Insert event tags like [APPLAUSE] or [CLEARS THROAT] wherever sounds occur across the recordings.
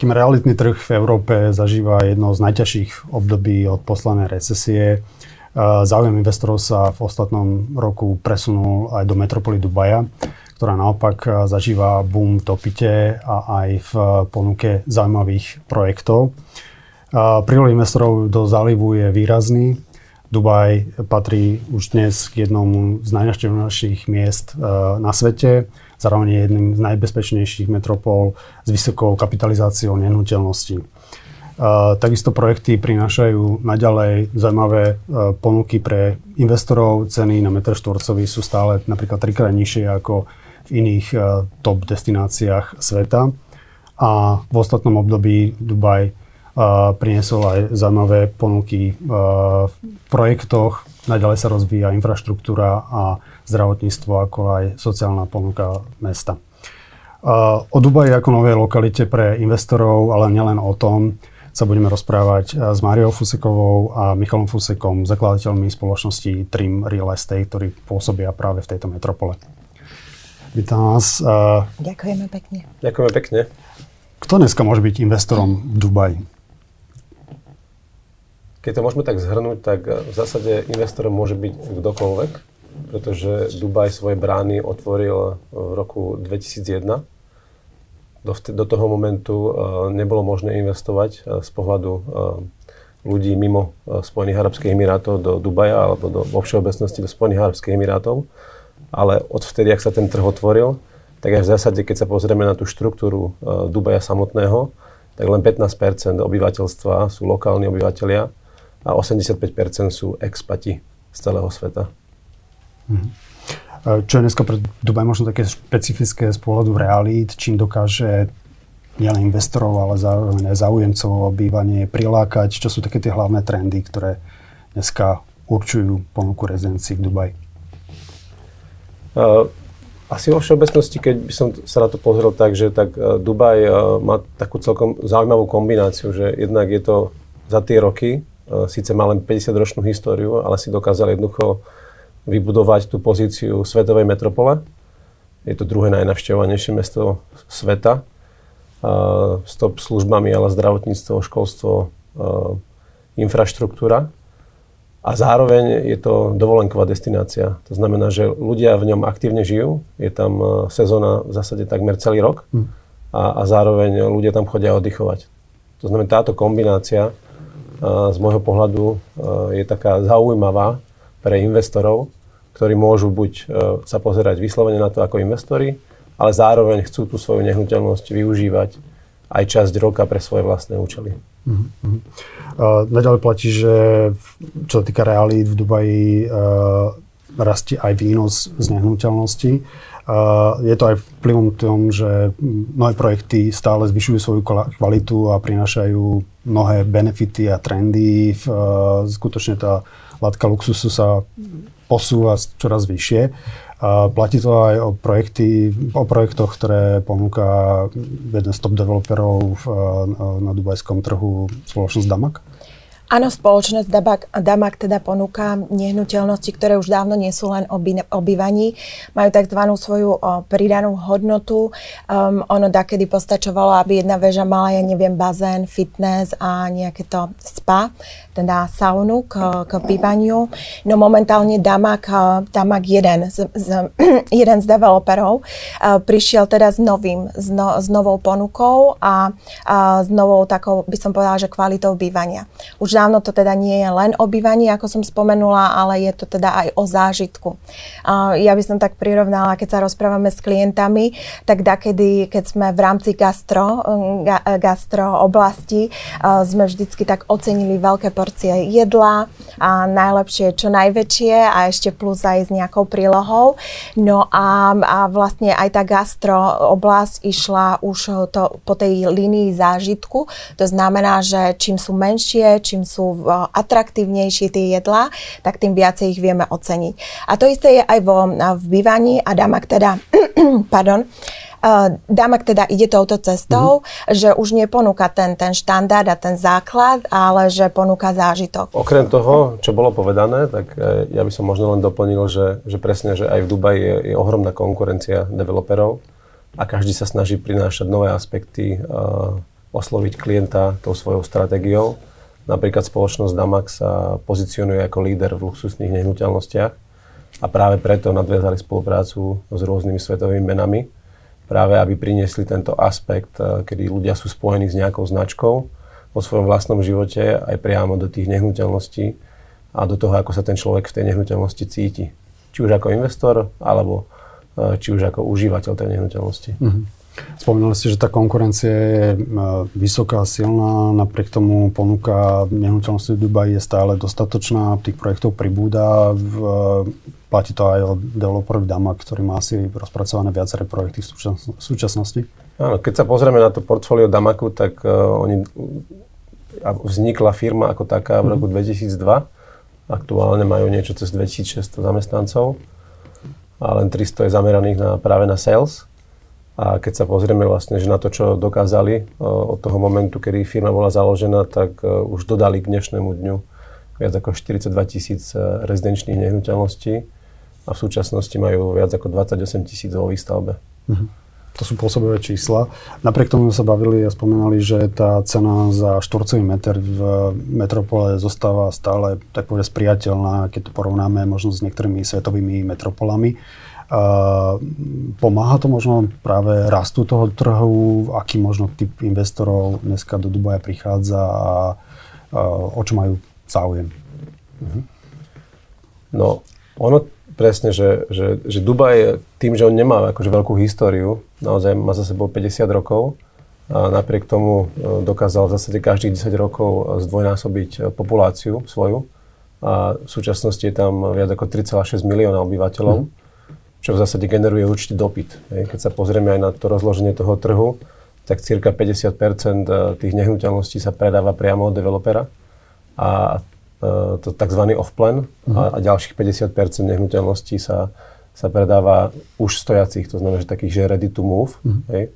Kým realitný trh v Európe zažíva jedno z najťažších období od poslednej recesie, záujem investorov sa v ostatnom roku presunul aj do metropoly Dubaja, ktorá naopak zažíva boom v dopite a aj v ponuke zaujímavých projektov. Príliv investorov do zálivu je výrazný. Dubaj patrí už dnes k jednomu z najnaštevnejších miest na svete zároveň je jedným z najbezpečnejších metropol s vysokou kapitalizáciou nehnuteľností. Uh, takisto projekty prinášajú naďalej zaujímavé uh, ponuky pre investorov. Ceny na metr štvorcový sú stále napríklad trikrát nižšie ako v iných top destináciách sveta. A v ostatnom období Dubaj priniesol aj zaujímavé ponuky v projektoch. Naďalej sa rozvíja infraštruktúra a zdravotníctvo, ako aj sociálna ponuka mesta. O Dubaji ako novej lokalite pre investorov, ale nielen o tom, sa budeme rozprávať s Máriou Fusekovou a Michalom Fusekom, zakladateľmi spoločnosti Trim Real Estate, ktorí pôsobia práve v tejto metropole. Vítam vás. Ďakujeme pekne. Ďakujeme pekne. Kto dneska môže byť investorom v Dubaji? Keď to môžeme tak zhrnúť, tak v zásade investorom môže byť kdokoľvek, pretože Dubaj svoje brány otvoril v roku 2001. Do, do toho momentu uh, nebolo možné investovať z pohľadu ľudí mimo Spojených Arabských Emirátov do Dubaja alebo do, vo všeobecnosti do Spojených Arabských Emirátov. Ale odvtedy, ak sa ten trh otvoril, tak aj v zásade, keď sa pozrieme na tú štruktúru Dubaja samotného, tak len 15% obyvateľstva sú lokálni obyvateľia a 85% sú expati z celého sveta. Mhm. Čo je dneska pre Dubaj možno také špecifické z pohľadu realít, čím dokáže nielen investorov, ale zároveň aj záujemcov o bývanie prilákať, čo sú také tie hlavné trendy, ktoré dneska určujú ponuku rezidencií v Dubaji? Asi vo všeobecnosti, keď by som sa na to pozrel tak, že tak uh, Dubaj uh, má takú celkom zaujímavú kombináciu, že jednak je to za tie roky, síce má len 50-ročnú históriu, ale si dokázal jednoducho vybudovať tú pozíciu svetovej metropole. Je to druhé najnavštevovanejšie mesto sveta s top službami, ale zdravotníctvo, školstvo, infraštruktúra. A zároveň je to dovolenková destinácia. To znamená, že ľudia v ňom aktívne žijú. Je tam sezóna v zásade takmer celý rok. Hm. A, a zároveň ľudia tam chodia oddychovať. To znamená, táto kombinácia z môjho pohľadu je taká zaujímavá pre investorov, ktorí môžu buď e, sa pozerať vyslovene na to ako investori, ale zároveň chcú tú svoju nehnuteľnosť využívať aj časť roka pre svoje vlastné účely. Uh, naďalej platí, že čo sa týka realít v Dubaji, uh, rastie aj výnos z nehnuteľnosti. Je to aj vplyvom tom, že mnohé projekty stále zvyšujú svoju kvalitu a prinášajú mnohé benefity a trendy. Uh, skutočne tá látka luxusu sa posúva čoraz vyššie. Platí to aj o, projekty, o projektoch, ktoré ponúka jeden z top developerov na dubajskom trhu spoločnosť Damak? Áno, spoločnosť Damak, Damak teda ponúka nehnuteľnosti, ktoré už dávno nie sú len oby, obývaní. Majú tzv. svoju o, pridanú hodnotu. Um, ono dakedy postačovalo, aby jedna väža mala, ja neviem, bazén, fitness a nejaké to spa, teda saunu k, k bývaniu. No momentálne Damak, Damak jeden z, z, [CLEARS THROAT] jeden z developerov uh, prišiel teda s novým, s, no, s novou ponukou a, a s novou takou, by som povedala, že kvalitou bývania. Už dávno to teda nie je len o bývaní, ako som spomenula, ale je to teda aj o zážitku. Ja by som tak prirovnala, keď sa rozprávame s klientami, tak dakedy, keď sme v rámci gastro, ga, gastro oblasti, sme vždycky tak ocenili veľké porcie jedla a najlepšie čo najväčšie a ešte plus aj s nejakou prílohou. No a, a vlastne aj tá gastro oblasť išla už to, po tej línii zážitku. To znamená, že čím sú menšie, čím sú atraktívnejšie tie jedlá, tak tým viacej ich vieme oceniť. A to isté je aj vo, v bývaní a Damak teda, [CLEARS THROAT] pardon, Damak teda ide touto cestou, mm-hmm. že už neponúka ten, ten štandard a ten základ, ale že ponúka zážitok. Okrem toho, čo bolo povedané, tak ja by som možno len doplnil, že, že presne, že aj v Dubaji je, je ohromná konkurencia developerov a každý sa snaží prinášať nové aspekty, uh, osloviť klienta tou svojou stratégiou. Napríklad spoločnosť Damax sa pozicionuje ako líder v luxusných nehnuteľnostiach a práve preto nadviazali spoluprácu s rôznymi svetovými menami, práve aby priniesli tento aspekt, uh, kedy ľudia sú spojení s nejakou značkou vo svojom vlastnom živote aj priamo do tých nehnuteľností a do toho, ako sa ten človek v tej nehnuteľnosti cíti. Či už ako investor, alebo E, či už ako užívateľ tej nehnuteľnosti. Mm-hmm. Spomínali ste, že tá konkurencia je e, vysoká, silná, napriek tomu ponuka nehnuteľnosti v Dubaji je stále dostatočná, tých projektov pribúda, v, platí to aj o developerovi Dama, ktorý má asi rozpracované viaceré projekty v súčasnosti. Áno, keď sa pozrieme na to portfólio Damaku, tak uh, oni, vznikla firma ako taká v roku 2002. Mhm. Aktuálne majú niečo cez 2600 zamestnancov a len 300 je zameraných na, práve na sales. A keď sa pozrieme vlastne, že na to, čo dokázali od toho momentu, kedy firma bola založená, tak už dodali k dnešnému dňu viac ako 42 tisíc e, rezidenčných nehnuteľností a v súčasnosti majú viac ako 28 tisíc vo výstavbe. Mm-hmm. To sú pôsobivé čísla. Napriek tomu sa bavili a spomínali, že tá cena za štvorcový meter v metropole zostáva stále tak povedať priateľná, keď to porovnáme možno s niektorými svetovými metropolami. Uh, pomáha to možno práve rastu toho trhu, aký možno typ investorov dneska do Dubaja prichádza a o čo majú záujem? Uh-huh. No, ono presne, že, že, že Dubaj tým, že on nemá akože veľkú históriu, naozaj má za sebou 50 rokov, a napriek tomu e, dokázal v zásade každých 10 rokov zdvojnásobiť e, populáciu svoju. A v súčasnosti je tam viac ako 3,6 milióna obyvateľov, mm. Čo v zásade generuje určitý dopyt. Keď sa pozrieme aj na to rozloženie toho trhu, tak cirka 50 e, tých nehnuteľností sa predáva priamo od developera a to tzv. off-plan uh-huh. a, a ďalších 50% nehnuteľností sa, sa predáva už stojacích, to znamená, že takých, že ready to move. Uh-huh. Hej.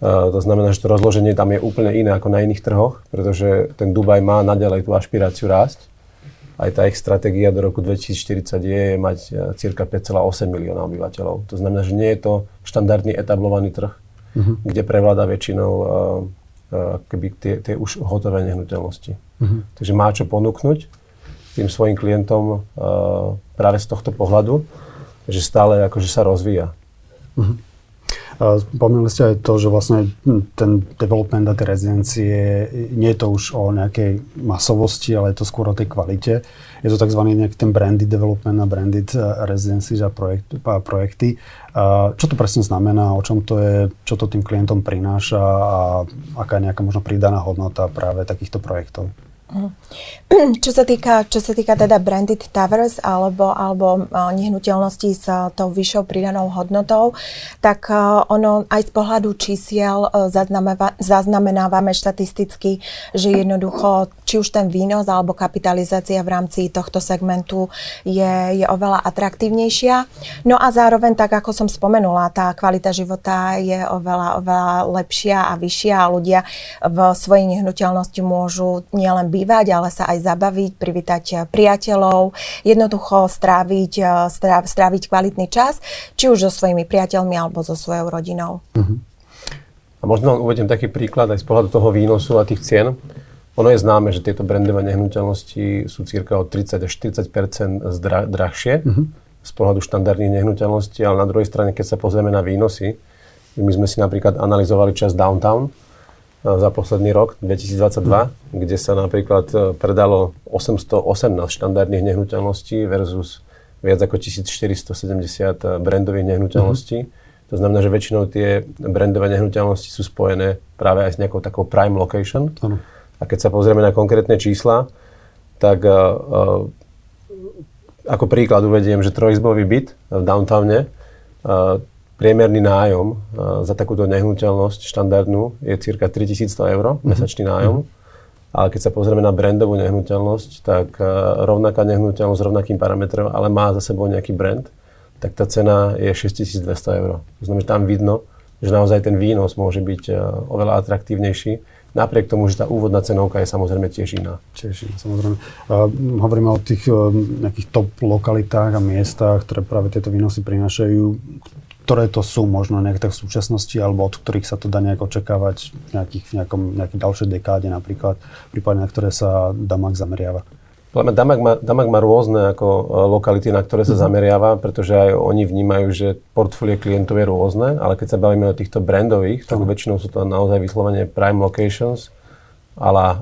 Uh, to znamená, že to rozloženie tam je úplne iné ako na iných trhoch, pretože ten Dubaj má naďalej tú ašpiráciu rásť. Aj tá ich stratégia do roku 2040 je mať cirka 5,8 milióna obyvateľov. To znamená, že nie je to štandardný etablovaný trh, uh-huh. kde prevláda väčšinou uh, uh, tie, tie už hotové nehnuteľnosti. Uh-huh. Takže má čo ponúknuť tým svojim klientom uh, práve z tohto pohľadu, že stále akože sa rozvíja. Uh-huh. Spomínali ste aj to, že vlastne ten development a tie rezidencie, nie je to už o nejakej masovosti, ale je to skôr o tej kvalite. Je to tzv. nejaký ten branded development a branded uh, residencies a projekty. Čo to presne znamená, o čom to je, čo to tým klientom prináša a aká je nejaká možno pridaná hodnota práve takýchto projektov? [CLEARS THROAT] Čo sa týka, čo sa týka teda branded towers alebo, alebo nehnuteľností s tou vyššou pridanou hodnotou, tak ono aj z pohľadu čísiel zaznamenávame štatisticky, že jednoducho či už ten výnos alebo kapitalizácia v rámci tohto segmentu je, je oveľa atraktívnejšia. No a zároveň, tak ako som spomenula, tá kvalita života je oveľa, oveľa lepšia a vyššia a ľudia v svojej nehnuteľnosti môžu nielen byť bývať, ale sa aj zabaviť, privítať eh, priateľov, jednoducho stráviť, eh, stráviť kvalitný čas, či už so svojimi priateľmi alebo so svojou rodinou. Uh-huh. A možno uvediem taký príklad aj z pohľadu toho výnosu a tých cien. Ono je známe, že tieto brandové nehnuteľnosti sú cirka o 30 až 40 zdra- drahšie uh-huh. z pohľadu štandardných nehnuteľností, ale na druhej strane, keď sa pozrieme na výnosy, my sme si napríklad analyzovali čas downtown, za posledný rok, 2022, mm. kde sa napríklad e, predalo 818 štandardných nehnuteľností versus viac ako 1470 e, brandových nehnuteľností. Mm. To znamená, že väčšinou tie brandové nehnuteľnosti sú spojené práve aj s nejakou takou prime location. Ano. A keď sa pozrieme na konkrétne čísla, tak uh, ako príklad uvediem, že trojizbový byt v downtowne uh, Priemerný nájom za takúto nehnuteľnosť štandardnú je cirka 3100 eur, mm-hmm. mesačný nájom. Mm-hmm. Ale keď sa pozrieme na brandovú nehnuteľnosť, tak rovnaká nehnuteľnosť s rovnakým parametrom, ale má za sebou nejaký brand, tak tá cena je 6200 eur. To znamená, že tam vidno že naozaj ten výnos môže byť oveľa atraktívnejší. Napriek tomu, že tá úvodná cenovka je samozrejme tiež iná. Tiež iná, samozrejme. Uh, hovoríme o tých uh, nejakých top lokalitách a miestach, ktoré práve tieto výnosy prinášajú. Ktoré to sú možno nejaké tak v súčasnosti, alebo od ktorých sa to dá nejak očakávať v nejakých, nejakom, nejakej ďalšej dekáde napríklad, prípadne na ktoré sa Damak zameriava? Podľa Damak má, Damak má rôzne ako e, lokality, na ktoré sa mm-hmm. zameriava, pretože aj oni vnímajú, že portfólio klientov je rôzne, ale keď sa bavíme o týchto brandových, tak väčšinou sú to naozaj vyslovene prime locations, ale e,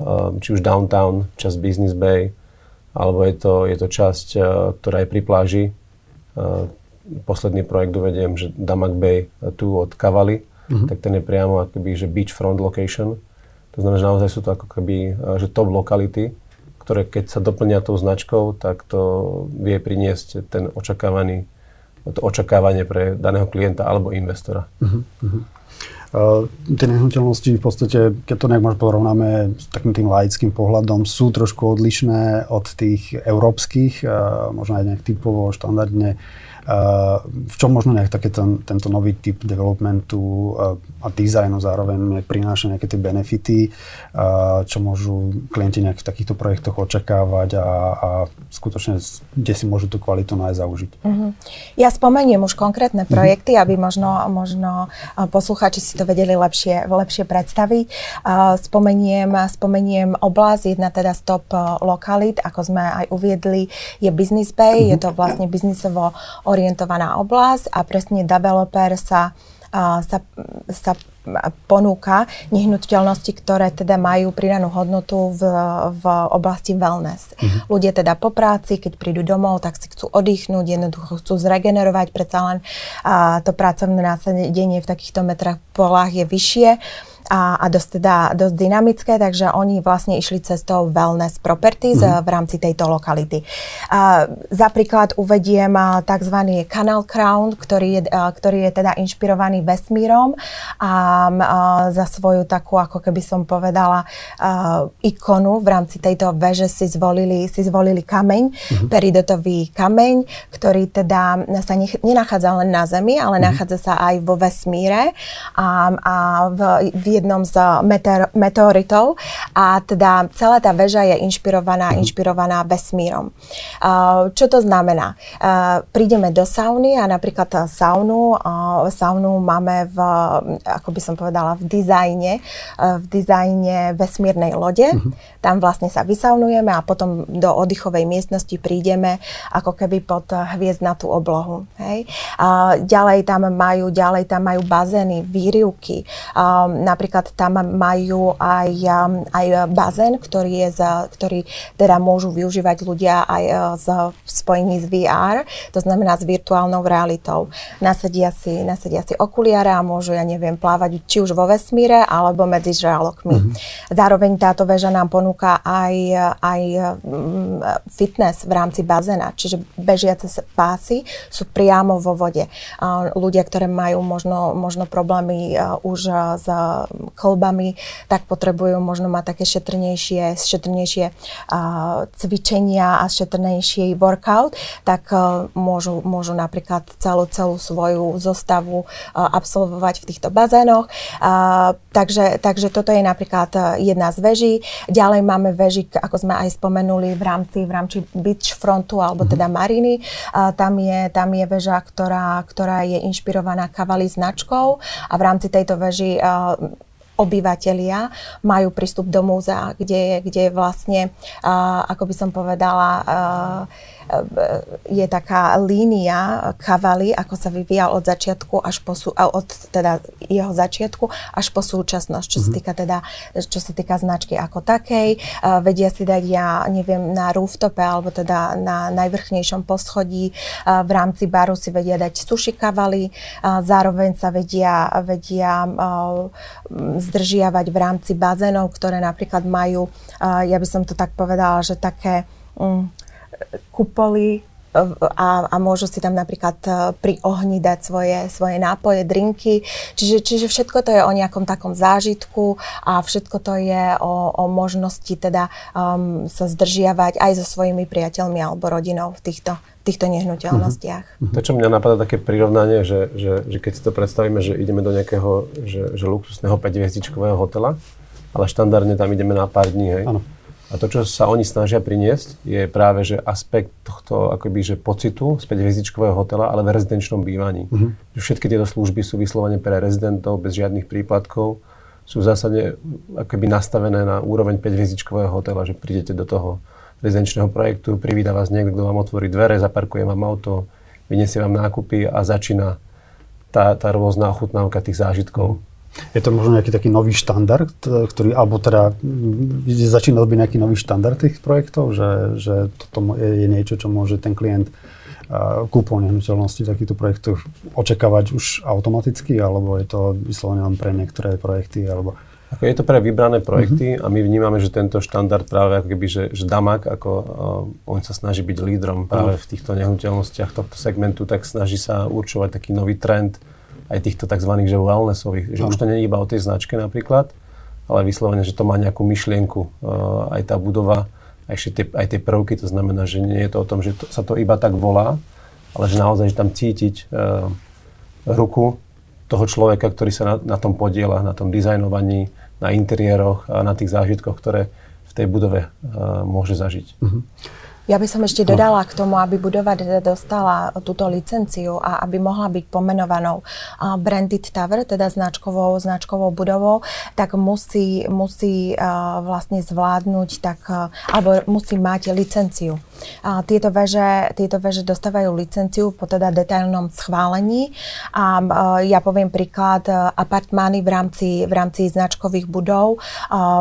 či už downtown, časť Business Bay, alebo je to, je to časť, e, ktorá je pri pláži. Posledný projekt uvediem, že Damak Bay tu od Kavali, mm-hmm. tak ten je priamo akoby, že beachfront location. To znamená, že naozaj sú to ako keby, že top lokality ktoré keď sa doplňa tou značkou, tak to vie priniesť ten očakávaný, to očakávanie pre daného klienta alebo investora. Uh-huh. Uh, tie nehnuteľnosti v podstate, keď to nejak možno porovnáme s takým tým laickým pohľadom, sú trošku odlišné od tých európskych, uh, možno aj nejak typovo, štandardne v čom možno nejak také ten, tento nový typ developmentu a dizajnu zároveň prináša nejaké tie benefity, čo môžu klienti nejak v takýchto projektoch očakávať a, a skutočne kde si môžu tú kvalitu nájsť zaužiť. Uh-huh. Ja spomeniem už konkrétne mhm. projekty, uh-huh. aby možno, možno posluchači si to vedeli lepšie, lepšie predstaviť. Spomeniem, spomeniem oblasť, jedna teda stop lokalit, ako sme aj uviedli, je Business Bay, uh-huh. je to vlastne biznisovo orientovaná oblasť a presne developer sa, sa, sa ponúka nehnuteľnosti, ktoré teda majú pridanú hodnotu v, v oblasti wellness. Mm-hmm. Ľudia teda po práci, keď prídu domov, tak si chcú oddychnúť, jednoducho chcú zregenerovať, predsa len a, to pracovné násadenie v takýchto metrách polách je vyššie a, a dosť, teda, dosť dynamické, takže oni vlastne išli cestou wellness properties mm-hmm. v rámci tejto lokality. A, za príklad uvediem tzv. Canal Crown, ktorý je, a, ktorý je teda inšpirovaný vesmírom a, a za svoju takú, ako keby som povedala, a, ikonu v rámci tejto veže si zvolili, si zvolili kameň, mm-hmm. peridotový kameň, ktorý teda sa nech, nenachádza len na Zemi, ale mm-hmm. nachádza sa aj vo vesmíre a, a v, v jednom z meteor, meteoritov a teda celá tá väža je inšpirovaná, mhm. inšpirovaná vesmírom. Uh, čo to znamená? Uh, prídeme do sauny a napríklad saunu, saunu máme v, ako by som povedala, v dizajne, v dizajne vesmírnej lode. Uh-huh. Tam vlastne sa vysaunujeme a potom do oddychovej miestnosti prídeme ako keby pod hviezdnatú oblohu. Hej? ďalej tam majú, ďalej tam majú bazény, výrivky, napríklad napríklad tam majú aj, um, aj bazén, ktorý, je za, ktorý teda môžu využívať ľudia aj uh, z, v spojení s VR, to znamená s virtuálnou realitou. Nasadia si, nasadia si okuliare a môžu, ja neviem, plávať či už vo vesmíre, alebo medzi žralokmi. Mm-hmm. Zároveň táto väža nám ponúka aj, aj um, fitness v rámci bazéna, čiže bežiace pásy sú priamo vo vode. Ľudia, ktoré majú možno, možno problémy uh, už uh, s kolbami, tak potrebujú možno mať také šetrnejšie, šetrnejšie uh, cvičenia a šetrnejší workout, tak uh, môžu, môžu napríklad celú, celú svoju zostavu uh, absolvovať v týchto bazénoch. Uh, takže, takže toto je napríklad jedna z veží. Ďalej máme veži, ako sme aj spomenuli v rámci, v rámci beachfrontu alebo mm-hmm. teda mariny. Uh, tam, je, tam je väža, ktorá, ktorá je inšpirovaná kavali značkou a v rámci tejto veži uh, obyvatelia majú prístup do múzea, kde, kde vlastne, uh, ako by som povedala, uh, je taká línia kavaly, ako sa vyvíjal od začiatku až po, od teda jeho začiatku až po súčasnosť, čo mm-hmm. sa mhm. týka teda, čo sa týka značky ako takej. Uh, vedia si dať, ja neviem, na rooftope alebo teda na najvrchnejšom poschodí uh, v rámci baru si vedia dať suši kavaly, uh, zároveň sa vedia, vedia zdržiavať v rámci bazénov, ktoré napríklad majú, ja by som to tak povedala, že také um, kupoly a, a môžu si tam napríklad e, pri ohni dať svoje, svoje nápoje, drinky. Čiže, čiže všetko to je o nejakom takom zážitku a všetko to je o, o možnosti teda um, sa zdržiavať aj so svojimi priateľmi alebo rodinou v týchto, týchto nehnuteľnostiach. Uh-huh. To, čo mňa napadá také prirovnanie, že, že, že keď si to predstavíme, že ideme do nejakého že, že luxusného 5 hotela, ale štandardne tam ideme na pár dní, hej? Ano. A to, čo sa oni snažia priniesť, je práve, že aspekt tohto akoby, že pocitu z 5 hotela, ale v rezidenčnom bývaní. Uh-huh. Všetky tieto služby sú vyslovene pre rezidentov, bez žiadnych príplatkov. Sú v zásade akoby nastavené na úroveň 5 hotela, že prídete do toho rezidenčného projektu, privíta vás niekto, kto vám otvorí dvere, zaparkuje vám auto, vyniesie vám nákupy a začína tá, tá rôzna ochutnávka tých zážitkov. Je to možno nejaký taký nový štandard, ktorý, alebo teda začína byť nejaký nový štandard tých projektov, že, že toto je niečo, čo môže ten klient kúpov nehnuteľnosti takýchto projektoch očakávať už automaticky, alebo je to vyslovene len pre niektoré projekty, alebo... Ako je to pre vybrané projekty uh-huh. a my vnímame, že tento štandard práve ako keby, že, že Damak, ako uh, on sa snaží byť lídrom práve uh-huh. v týchto nehnuteľnostiach tohto segmentu, tak snaží sa určovať taký nový trend, aj týchto tzv. že wellnessových, že už to nie je iba o tej značke napríklad, ale vyslovene, že to má nejakú myšlienku, uh, aj tá budova, aj tie, aj tie prvky, to znamená, že nie je to o tom, že to, sa to iba tak volá, ale že naozaj, že tam cítiť uh, ruku toho človeka, ktorý sa na, na tom podiela, na tom dizajnovaní, na interiéroch a na tých zážitkoch, ktoré v tej budove uh, môže zažiť. Uh-huh. Ja by som ešte dodala k tomu, aby budova dostala túto licenciu a aby mohla byť pomenovanou branded tower, teda značkovou, značkovou budovou, tak musí, musí vlastne zvládnuť, tak, alebo musí mať licenciu. Tieto veže, tieto veže dostávajú licenciu po teda detailnom schválení a ja poviem príklad, apartmány v rámci, v rámci značkových budov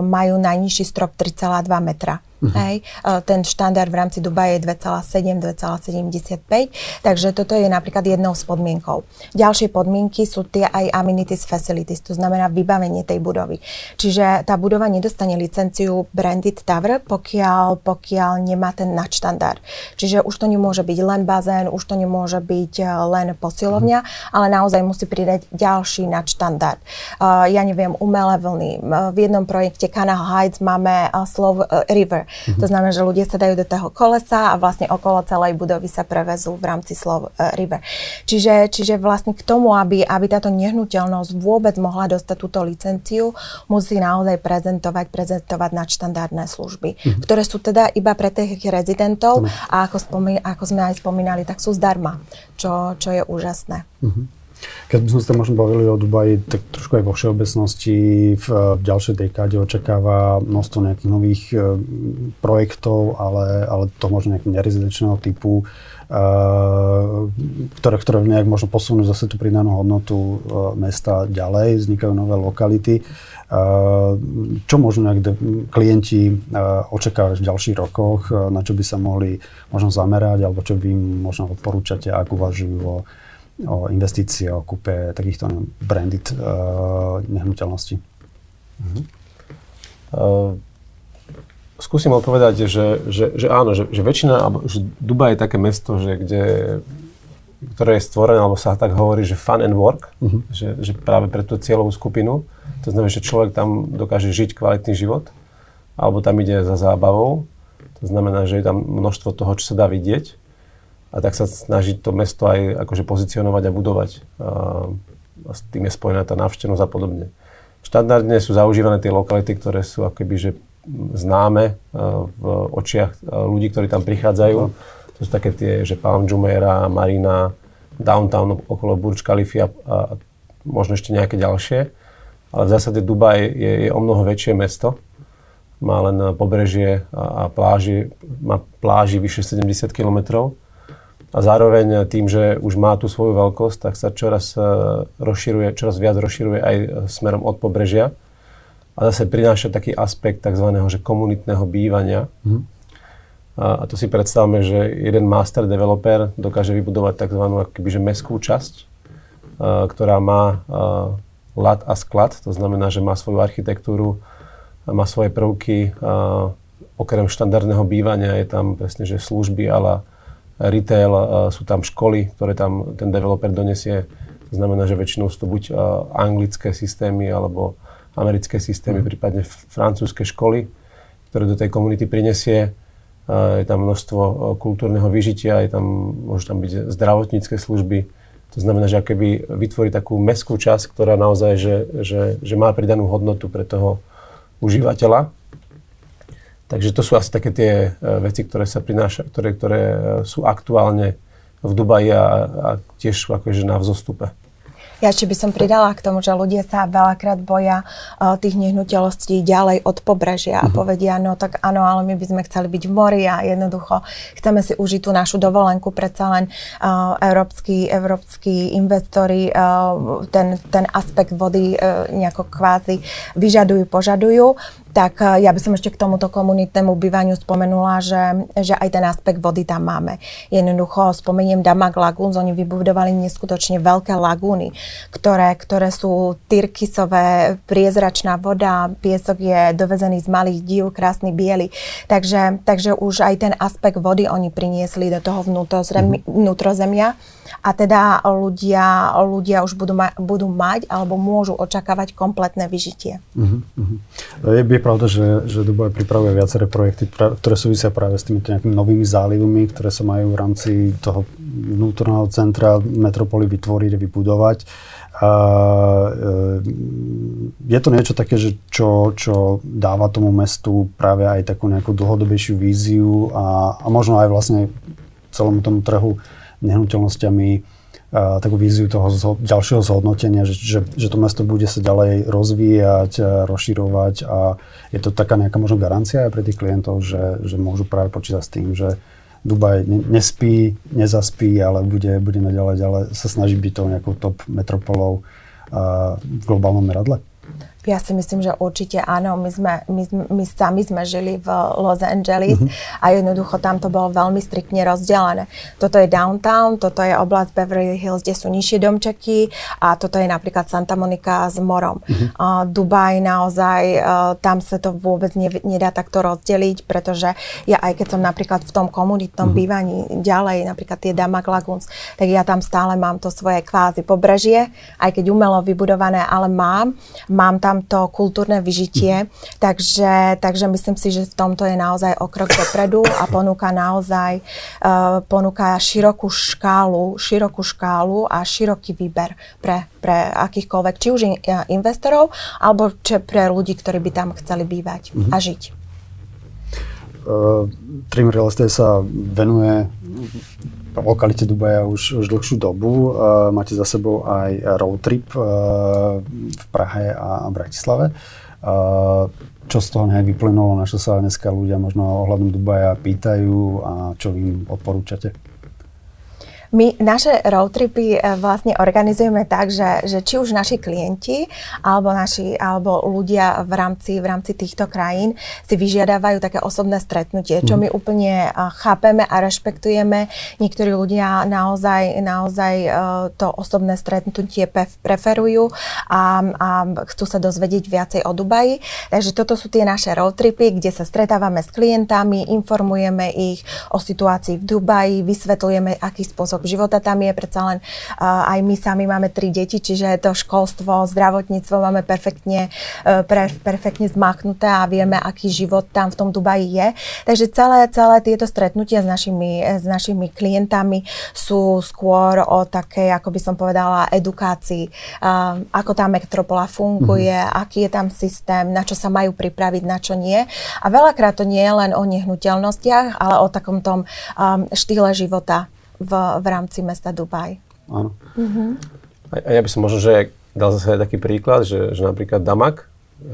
majú najnižší strop 3,2 metra. Uh-huh. Hej. Ten štandard v rámci Dubaje je 2,7, 2,75, takže toto je napríklad jednou z podmienkov. Ďalšie podmienky sú tie aj amenities facilities, to znamená vybavenie tej budovy. Čiže tá budova nedostane licenciu branded tower, pokiaľ, pokiaľ nemá ten nadštandard. Čiže už to nemôže byť len bazén, už to nemôže byť e, len posilovňa, uh-huh. ale naozaj musí pridať ďalší nadštandard. Uh, ja neviem, umelé vlny. V jednom projekte Canal Heights máme uh, Slow River, Mm-hmm. To znamená, že ľudia sa dajú do toho kolesa a vlastne okolo celej budovy sa prevezú v rámci slov uh, river. Čiže, čiže vlastne k tomu, aby, aby táto nehnuteľnosť vôbec mohla dostať túto licenciu, musí naozaj prezentovať, prezentovať nadštandardné služby, mm-hmm. ktoré sú teda iba pre tých rezidentov a ako, spomí, ako sme aj spomínali, tak sú zdarma, čo, čo je úžasné. Mm-hmm. Keď by sme sa možno bavili o Dubaji, tak trošku aj vo všeobecnosti v, v ďalšej dekáde očakáva množstvo nejakých nových e, projektov, ale, ale to možno nejakého nerezidenčného typu, e, ktoré, ktoré nejak možno posunú zase tú pridanú hodnotu e, mesta ďalej, vznikajú nové lokality. E, čo možno nejak klienti e, očakávať v ďalších rokoch, e, na čo by sa mohli možno zamerať, alebo čo vy možno odporúčate, ak uvažujú o o investície, o kúpe takýchto branded uh, nehnuteľností. Uh-huh. Uh, skúsim odpovedať, že, že, že áno, že, že väčšina, alebo že Dubaj je také mesto, že kde, ktoré je stvorené, alebo sa tak hovorí, že fun and work, uh-huh. že, že práve pre tú cieľovú skupinu. To znamená, že človek tam dokáže žiť kvalitný život, alebo tam ide za zábavou. To znamená, že je tam množstvo toho, čo sa dá vidieť a tak sa snaží to mesto aj akože pozicionovať a budovať. A, a s tým je spojená tá návštevnosť a podobne. Štandardne sú zaužívané tie lokality, ktoré sú akoby že známe v očiach ľudí, ktorí tam prichádzajú. To sú také tie, že Palm Jumeirah, Marina, downtown okolo Burj Khalifa a, a možno ešte nejaké ďalšie. Ale v zásade Dubaj je, je o mnoho väčšie mesto. Má len pobrežie a, a pláži, má pláži vyše 70 kilometrov a zároveň tým, že už má tú svoju veľkosť, tak sa čoraz e, rozširuje, čoraz viac rozširuje aj e, smerom od pobrežia a zase prináša taký aspekt tzv. Že komunitného bývania. Mm. A, a to si predstavme, že jeden master developer dokáže vybudovať tzv. Akoby, že meskú časť, a, e, ktorá má a, lat a sklad, to znamená, že má svoju architektúru, má svoje prvky, a, okrem štandardného bývania je tam presne, že služby, ale retail, sú tam školy, ktoré tam ten developer donesie. To znamená, že väčšinou sú to buď anglické systémy alebo americké systémy, mm. prípadne francúzske školy, ktoré do tej komunity prinesie. Je tam množstvo kultúrneho vyžitia, je tam, môžu tam byť zdravotnícke služby. To znamená, že keby vytvorí takú meskú časť, ktorá naozaj, že, že, že má pridanú hodnotu pre toho užívateľa. Takže to sú asi také tie e, veci, ktoré sa prináša, ktoré, ktoré e, sú aktuálne v Dubaji a, a tiež akože na vzostupe. Ja ešte by som pridala k tomu, že ľudia sa veľakrát boja uh, tých nehnuteľností ďalej od pobrežia uh-huh. a mhm. povedia, no tak áno, ale my by sme chceli byť v mori a jednoducho chceme si užiť tú našu dovolenku, predsa len uh, európsky, európsky investori uh, ten, ten aspekt vody uh, nejako kvázi vyžadujú, požadujú tak eh, ja by som ešte k tomuto komunitnému bývaniu spomenula, že, že aj ten aspekt vody tam máme. Jednoducho spomeniem Damak Lagoons, oni vybudovali neskutočne veľké lagúny, ktoré, ktoré sú tyrkysové, priezračná voda, piesok je dovezený z malých díl, krásny biely. Takže, takže už aj ten aspekt vody oni priniesli do toho vnútrozemia. Mm-hmm. A teda ľudia, ľudia už budú, ma, budú mať alebo môžu očakávať kompletné vyžitie. Uh-huh. Je, je pravda, že, že Dubaj pripravuje viaceré projekty, pra, ktoré súvisia práve s týmito nejakými novými zálivmi, ktoré sa majú v rámci toho vnútorného centra metropoly vytvoriť a vybudovať. A, e, je to niečo také, že čo, čo dáva tomu mestu práve aj takú nejakú dlhodobejšiu víziu a, a možno aj vlastne celému tomu trhu nehnuteľnosťami takú víziu toho zho- ďalšieho zhodnotenia, že, že, že to mesto bude sa ďalej rozvíjať, a rozširovať a je to taká nejaká možno garancia aj pre tých klientov, že, že môžu práve počítať s tým, že Dubaj nespí, nezaspí, ale bude, bude naďalej ďalej sa snažiť byť tou nejakou top metropolou v globálnom meradle? Ja si myslím, že určite áno. My, sme, my, my sami sme žili v Los Angeles mm-hmm. a jednoducho tam to bolo veľmi striktne rozdelené. Toto je downtown, toto je oblasť Beverly Hills, kde sú nižšie domčeky a toto je napríklad Santa Monica s morom. Mm-hmm. Uh, Dubaj naozaj, uh, tam sa to vôbec ne, nedá takto rozdeliť, pretože ja aj keď som napríklad v tom komunitnom mm-hmm. bývaní ďalej, napríklad tie Damak Lagoons, tak ja tam stále mám to svoje kvázi pobrežie, aj keď umelo vybudované, ale mám. Mám tam to kultúrne vyžitie, takže, takže myslím si, že v tomto je naozaj o krok dopredu a ponúka naozaj uh, ponúka širokú škálu, širokú škálu a široký výber pre, pre akýchkoľvek, či už in, investorov, alebo či pre ľudí, ktorí by tam chceli bývať mm-hmm. a žiť. Uh, Trim Real Estate sa venuje lokalite Dubaja už, už dlhšiu dobu. Uh, máte za sebou aj road trip uh, v Prahe a, a Bratislave. Uh, čo z toho nejak vyplynulo, na čo sa dneska ľudia možno ohľadom Dubaja pýtajú a čo im odporúčate? My naše road tripy eh, vlastne organizujeme tak, že, že či už naši klienti alebo, naši, alebo ľudia v rámci, v rámci týchto krajín si vyžiadávajú také osobné stretnutie, čo mhm. my úplne eh, chápeme a rešpektujeme. Niektorí ľudia naozaj, naozaj eh, to osobné stretnutie preferujú a, a chcú sa dozvedieť viacej o Dubaji. Takže toto sú tie naše road tripy, kde sa stretávame s klientami, informujeme ich o situácii v Dubaji, vysvetľujeme, aký spôsob spôsob života tam je, predsa len uh, aj my sami máme tri deti, čiže to školstvo, zdravotníctvo máme perfektne, uh, pre, perfektne zmaknuté a vieme, aký život tam v tom Dubaji je. Takže celé, celé tieto stretnutia s našimi, s našimi klientami sú skôr o takej, ako by som povedala, edukácii, uh, ako tá metropola funguje, mm-hmm. aký je tam systém, na čo sa majú pripraviť, na čo nie. A veľakrát to nie je len o nehnuteľnostiach, ale o takom tom um, štýle života v, v rámci mesta Dubaj. Áno. Mm-hmm. A, a ja by som možno, že dal zase aj taký príklad, že, že napríklad Damak,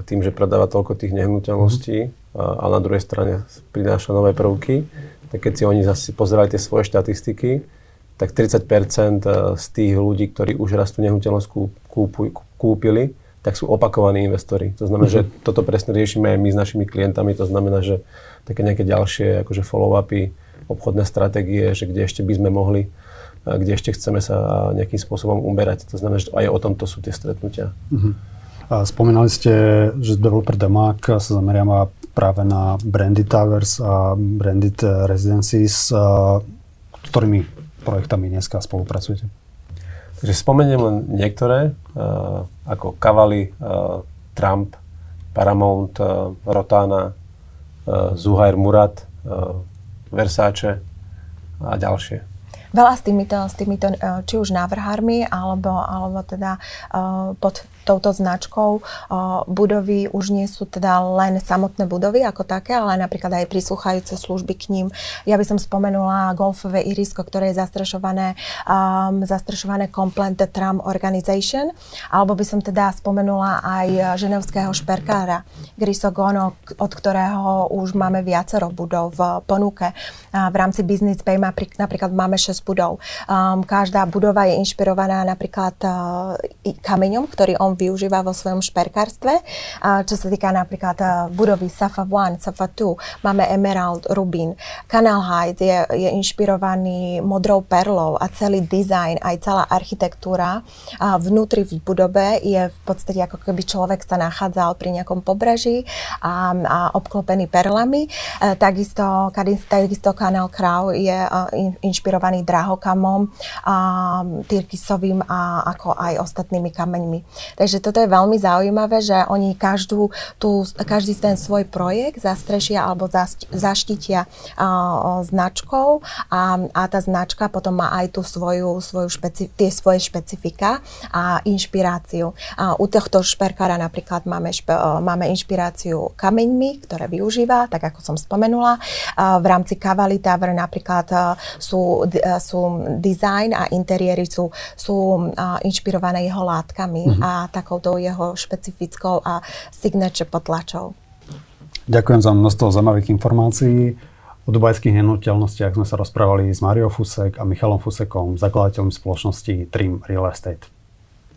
tým, že predáva toľko tých nehnuteľností, mm-hmm. a, a na druhej strane prináša nové prvky, tak keď si oni zase pozerajú tie svoje štatistiky, tak 30% e, z tých ľudí, ktorí už raz tú nehnuteľnosť kúpuj, kúpili, tak sú opakovaní investori. To znamená, mm-hmm. že toto presne riešime aj my s našimi klientami, to znamená, že také nejaké ďalšie akože follow-upy, obchodné stratégie, že kde ešte by sme mohli, kde ešte chceme sa nejakým spôsobom uberať. To znamená, že aj o tomto sú tie stretnutia. Uh-huh. A spomínali ste, že developer Demak sa zameriava práve na branded towers a branded residencies. V ktorými projektami dneska spolupracujete? Takže spomeniem len niektoré, ako Cavalli, Trump, Paramount, Rotana, Zuhair Murat, Versace a ďalšie. Veľa s týmito, s týmito eh, či už návrhármi, alebo, alebo teda uh, pod touto značkou budovy už nie sú teda len samotné budovy ako také, ale napríklad aj prislúchajúce služby k ním. Ja by som spomenula golfové irisko, ktoré je zastrešované, um, zastrešované Complete Tram Organization, alebo by som teda spomenula aj ženevského šperkára Grisogono, od ktorého už máme viacero budov v ponuke. V rámci Business Bay napríklad máme 6 budov. Um, každá budova je inšpirovaná napríklad uh, kameňom, ktorý on využíva vo svojom šperkárstve. Čo sa týka napríklad uh, budovy Safa 1, Safa 2, máme Emerald, Rubin. Canal Heights je, je inšpirovaný modrou perlou a celý dizajn, aj celá architektúra vnútri v budove je v podstate ako keby človek sa nachádzal pri nejakom pobreží a, a obklopený perlami. Uh, takisto, takisto Canal Crow je in, inšpirovaný drahokamom, a tyrkisovým a ako aj ostatnými kameňmi. Takže toto je veľmi zaujímavé, že oni každú, tú, každý ten svoj projekt zastrešia alebo zaštitia značkou a, a tá značka potom má aj tú svoju, svoju špeci, tie svoje špecifika a inšpiráciu. A u tohto šperkára napríklad máme, špe, máme inšpiráciu kameňmi, ktoré využíva, tak ako som spomenula. A v rámci Cavalli Tavern napríklad sú sú design a interiéry sú, sú inšpirované jeho látkami mm-hmm. a takouto jeho špecifickou a signature potlačou. Ďakujem za množstvo zaujímavých informácií. O dubajských nehnuteľnostiach sme sa rozprávali s Mariou Fusek a Michalom Fusekom, zakladateľom spoločnosti Trim Real Estate.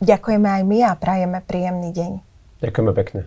Ďakujeme aj my a prajeme príjemný deň. Ďakujeme pekne.